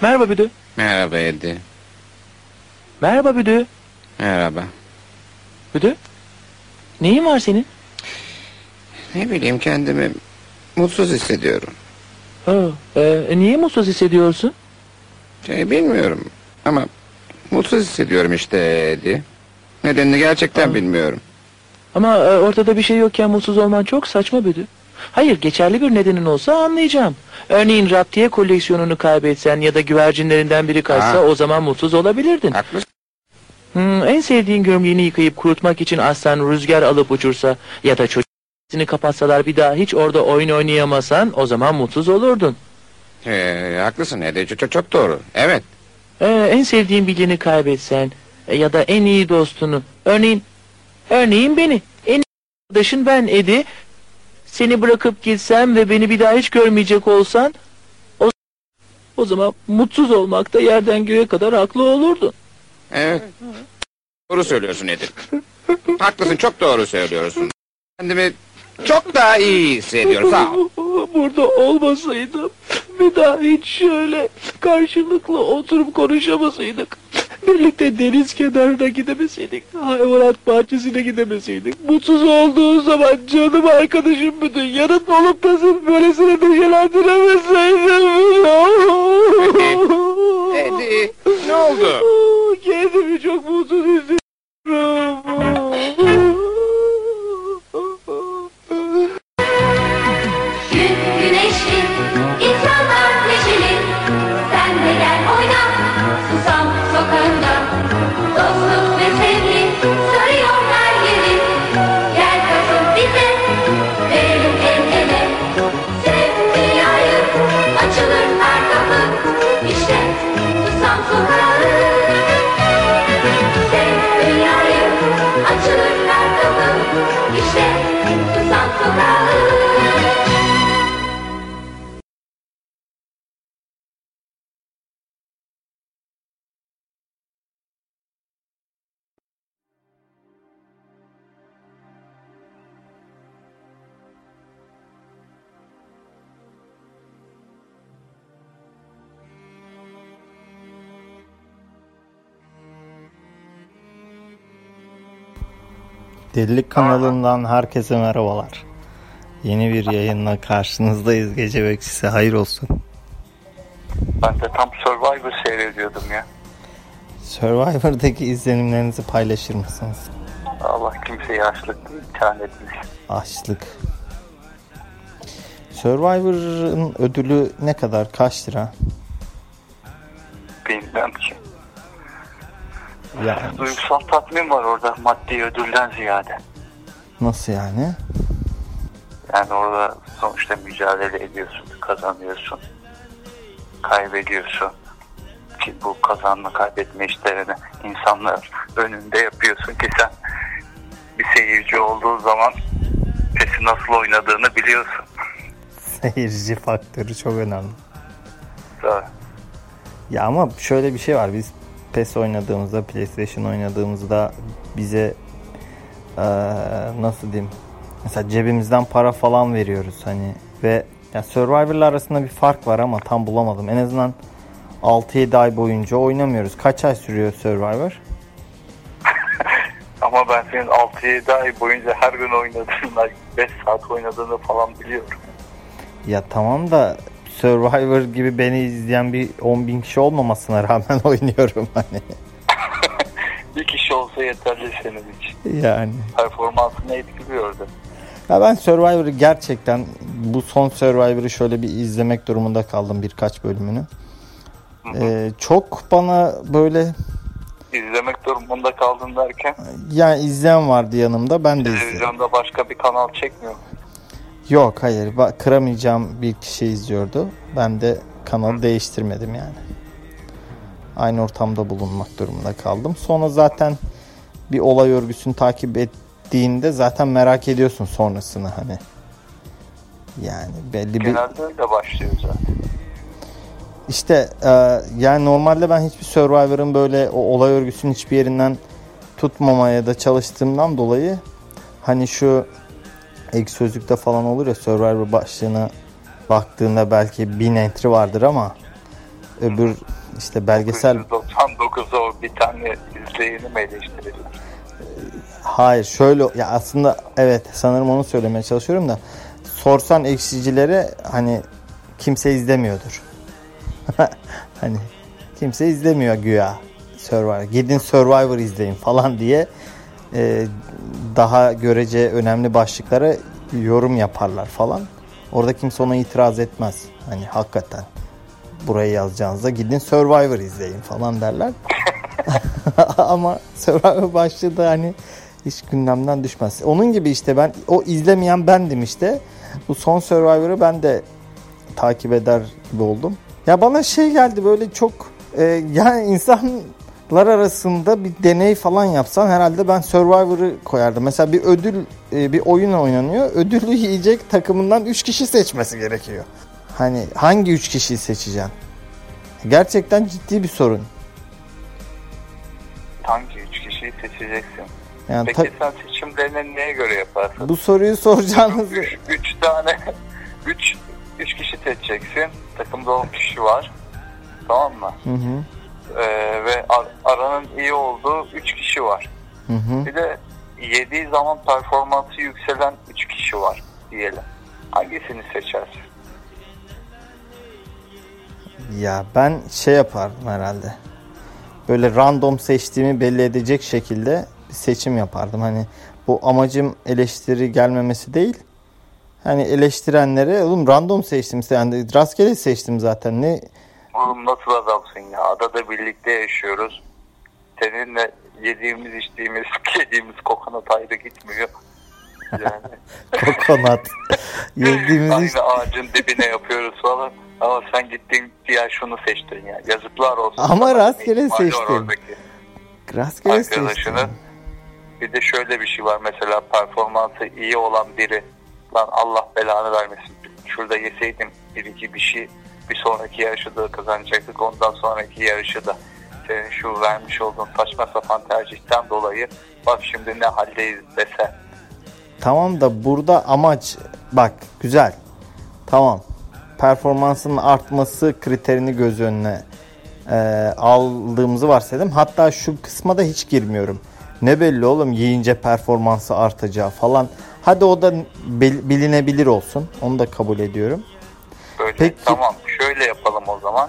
Merhaba Büdü. Merhaba Edi. Merhaba Büdü. Merhaba. Büdü. Neyin var senin? Ne bileyim kendimi mutsuz hissediyorum. Ha, e, niye mutsuz hissediyorsun? Şey bilmiyorum ama mutsuz hissediyorum işte Edi. Nedenini gerçekten Aa. bilmiyorum. Ama e, ortada bir şey yokken mutsuz olman çok saçma Büdü. Hayır geçerli bir nedenin olsa anlayacağım. Örneğin raptiye koleksiyonunu kaybetsen ya da güvercinlerinden biri kaçsa Ha. o zaman mutsuz olabilirdin. Haklısın. Hmm, en sevdiğin gömleğini yıkayıp kurutmak için aslan rüzgar alıp uçursa ya da çocuğunu kapatsalar bir daha hiç orada oyun oynayamasan o zaman mutsuz olurdun. Ee, haklısın Edi. Çok, çok doğru. Evet. Ee, en sevdiğin birini kaybetsen e, ya da en iyi dostunu. Örneğin, örneğin beni. En iyi arkadaşın ben Edi. Seni bırakıp gitsem ve beni bir daha hiç görmeyecek olsan o, o zaman mutsuz olmakta yerden göğe kadar haklı olurdun. Evet. Doğru söylüyorsun Edi. Haklısın çok doğru söylüyorsun. Kendimi çok daha iyi hissediyorum. Sağ ol. Burada olmasaydım bir daha hiç şöyle karşılıklı oturup konuşamasaydık. Birlikte deniz kenarına gidemeseydik. Hayvanat bahçesine gidemeseydik. Mutsuz olduğu zaman canım arkadaşım bütün yanıt olup da sırf böylesine neşelendiremeseydim. Edi ne oldu? Kendimi çok mutsuz hissediyorum. Delilik kanalından herkese merhabalar. Yeni bir yayınla karşınızdayız. Gece bekçisi hayır olsun. Ben de tam Survivor seyrediyordum ya. Survivor'daki izlenimlerinizi paylaşır mısınız? Allah kimseyi açlık imtihan etmiş. Açlık. Survivor'ın ödülü ne kadar? Kaç lira? Bilmem ki. Yani Duygusal tatmin var orada maddi ödülden ziyade. nasıl yani? Yani orada sonuçta mücadele ediyorsun, kazanıyorsun, kaybediyorsun. Ki bu kazanma kaybetme işlerini insanlar önünde yapıyorsun ki sen bir seyirci olduğu zaman pesi nasıl oynadığını biliyorsun. Seyirci faktörü çok önemli. Tabii. Ya ama şöyle bir şey var. Biz PES oynadığımızda, PlayStation oynadığımızda bize eee, nasıl diyeyim? Mesela cebimizden para falan veriyoruz hani ve ya Survivor'la arasında bir fark var ama tam bulamadım. En azından 6-7 ay boyunca oynamıyoruz. Kaç ay sürüyor Survivor? Ama ben senin 6-7 ay boyunca her gün oynadığını, 5 saat oynadığını falan biliyorum. Ya tamam da Survivor gibi beni izleyen bir 10 bin kişi olmamasına rağmen oynuyorum hani. Bir kişi olsa yeterli senin için. Yani. Performansını etkiliyordu. Ya ben Survivor'ı gerçekten bu son Survivor'ı şöyle bir izlemek durumunda kaldım birkaç bölümünü. Ee, çok bana böyle İzlemek durumunda kaldın derken yani izleyen vardı yanımda ben de izledim. televizyonda başka bir kanal çekmiyor. Yok hayır kıramayacağım bir kişi izliyordu. Ben de kanalı değiştirmedim yani. Aynı ortamda bulunmak durumunda kaldım. Sonra zaten bir olay örgüsünü takip ettiğinde zaten merak ediyorsun sonrasını hani. Yani belli bir Genelde öyle başlıyor zaten. İşte e, yani normalde ben hiçbir Survivor'ın böyle o olay örgüsünün hiçbir yerinden tutmamaya da çalıştığımdan dolayı hani şu ek sözlükte falan olur ya Survivor başlığına baktığında belki bin entry vardır ama öbür işte belgesel 999'a o bir tane izleyeni mi eleştirirler? Hayır şöyle ya aslında evet sanırım onu söylemeye çalışıyorum da sorsan ekşicilere hani kimse izlemiyordur. hani kimse izlemiyor güya Survivor. Gidin Survivor izleyin falan diye e, daha görece önemli başlıklara yorum yaparlar falan. Orada kimse ona itiraz etmez. Hani hakikaten burayı yazacağınızda gidin Survivor izleyin falan derler. Ama Survivor başlığı da hani hiç gündemden düşmez. Onun gibi işte ben o izlemeyen bendim işte. Bu son Survivor'ı ben de takip eder gibi oldum. Ya bana şey geldi böyle çok e, yani insanlar arasında bir deney falan yapsan herhalde ben Survivor'ı koyardım. Mesela bir ödül e, bir oyun oynanıyor. Ödülü yiyecek takımından 3 kişi seçmesi gerekiyor. Hani hangi 3 kişiyi seçeceksin? Gerçekten ciddi bir sorun. Hangi üç kişiyi seçeceksin? Yani Peki sen seçimlerini neye göre yaparsın? bu soruyu soracağınızı Üç, üç tane, üç, üç kişi seçeceksin. Takımda 10 kişi var. Tamam mı? Hı hı. Ee, aranın iyi olduğu 3 kişi var. Hı hı. Bir de yediği zaman performansı yükselen 3 kişi var diyelim. Hangisini seçersin? Ya ben şey yapardım herhalde. Böyle random seçtiğimi belli edecek şekilde bir seçim yapardım. Hani bu amacım eleştiri gelmemesi değil. Hani eleştirenlere oğlum random seçtim yani rastgele seçtim zaten ne Oğlum nasıl adamsın ya? Adada birlikte yaşıyoruz. Seninle yediğimiz, içtiğimiz, yediğimiz kokonat ayrı gitmiyor. Yani kokonat yediğimiz aynı ağacın dibine yapıyoruz falan. Ama sen gittin diğer şunu seçtin ya. Yazıklar olsun. Ama rastgele oradaki rastgele. Arkadaşını. Bir de şöyle bir şey var mesela performansı iyi olan biri. Lan Allah belanı vermesin. Şurada yeseydim bir iki bir şey bir sonraki yarışı da kazanacaktık. Ondan sonraki yarışı da senin şu vermiş olduğun saçma sapan tercihten dolayı bak şimdi ne haldeyiz dese. Tamam da burada amaç bak güzel. Tamam. Performansının artması kriterini göz önüne e, aldığımızı varsayalım. Hatta şu kısma da hiç girmiyorum. Ne belli oğlum yiyince performansı artacağı falan. Hadi o da bil- bilinebilir olsun. Onu da kabul ediyorum. Peki. tamam şöyle yapalım o zaman.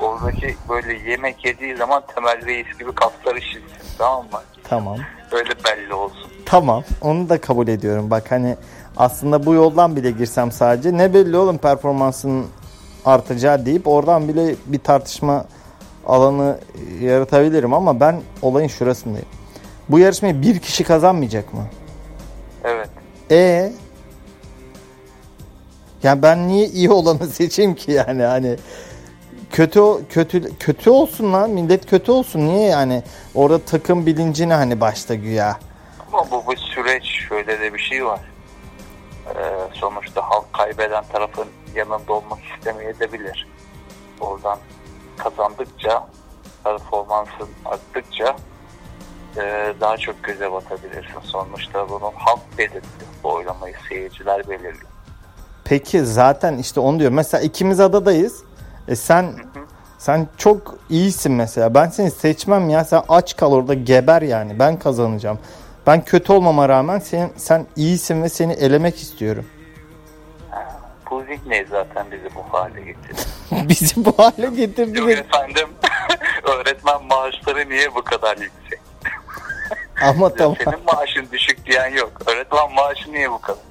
Oradaki böyle yemek yediği zaman temel reis gibi kasları şişsin tamam mı? Tamam. Öyle belli olsun. Tamam. Onu da kabul ediyorum. Bak hani aslında bu yoldan bile girsem sadece ne belli oğlum performansının artacağı deyip oradan bile bir tartışma alanı yaratabilirim ama ben olayın şurasındayım. Bu yarışmayı bir kişi kazanmayacak mı? Evet. E yani ben niye iyi olanı seçeyim ki yani hani kötü kötü kötü olsun lan millet kötü olsun niye yani orada takım bilincini hani başta güya Ama bu bir süreç şöyle de bir şey var. Ee, sonuçta halk kaybeden tarafın yanında olmak istemeyebilir. Oradan kazandıkça performansın arttıkça e, daha çok göze batabilirsin. Sonuçta bunu halk belirliyor. Bu oylamayı seyirciler belirliyor. Peki zaten işte onu diyor. Mesela ikimiz adadayız. E sen sen çok iyisin mesela. Ben seni seçmem ya. Sen aç kal orada geber yani. Ben kazanacağım. Ben kötü olmama rağmen sen sen iyisin ve seni elemek istiyorum. Bu zihniyet zaten bizi bu hale getirdi. Bizi bu hale getirdi. Yok efendim öğretmen maaşları niye bu kadar yüksek? Ama tamam. Senin maaşın düşük diyen yok. Öğretmen maaşı niye bu kadar?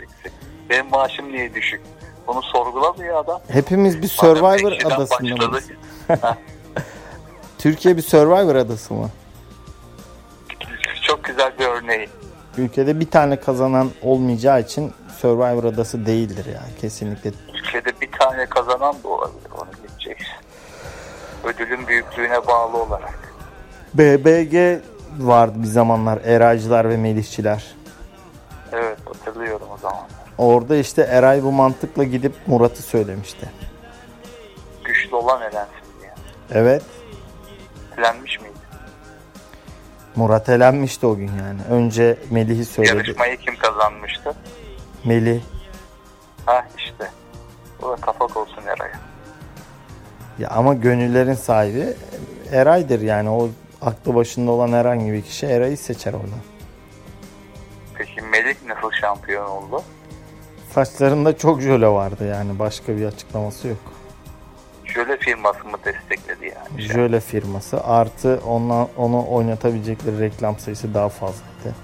Benim maaşım niye düşük? Bunu sorgulamıyor adam. Hepimiz bir Madem Survivor ekşiden adasında mıyız? Türkiye bir Survivor adası mı? Çok güzel bir örneği. Ülkede bir tane kazanan olmayacağı için Survivor adası değildir ya kesinlikle. Ülkede bir tane kazanan da olabilir. Onu gideceksin. Ödülün büyüklüğüne bağlı olarak. BBG vardı bir zamanlar Eraycılar ve Melihçiler. Evet hatırlıyorum o zaman. Orada işte Eray bu mantıkla gidip Murat'ı söylemişti. Güçlü olan elensin diye. Evet. Elenmiş miydi? Murat elenmişti o gün yani. Önce Melih'i söyledi. Yarışmayı kim kazanmıştı? Melih. Ha işte. O da kapak olsun Eray'a. Ya ama gönüllerin sahibi Eray'dır yani o aklı başında olan herhangi bir kişi Eray'ı seçer orada. Peki Melih nasıl şampiyon oldu? Saçlarında çok jöle vardı yani başka bir açıklaması yok. Şöyle firması mı destekledi yani? Jöle firması artı ondan, onu oynatabilecekleri reklam sayısı daha fazlaydı.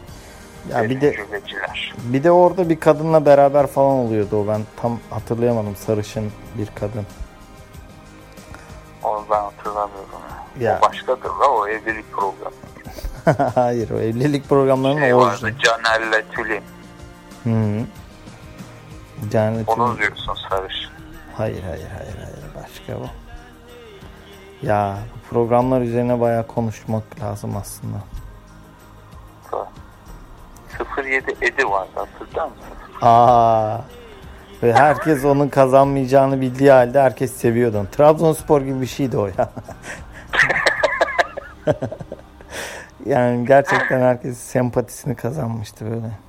Ya bir de Jöleciler. bir de orada bir kadınla beraber falan oluyordu o ben tam hatırlayamadım sarışın bir kadın. Onu ben hatırlamıyorum. Ya. O başkadır la o evlilik programı. Hayır o evlilik programlarının Şey orijinali. Caner'le Tülin. Hı. Cennet Onu diyorsun sarışın. Hayır hayır hayır hayır başka bu. Ya bu programlar üzerine bayağı konuşmak lazım aslında. 07 Edi vardı hatırlar mısın? Aa. Ve herkes onun kazanmayacağını bildiği halde herkes seviyordu. onu. Trabzonspor gibi bir şeydi o ya. yani gerçekten herkes sempatisini kazanmıştı böyle.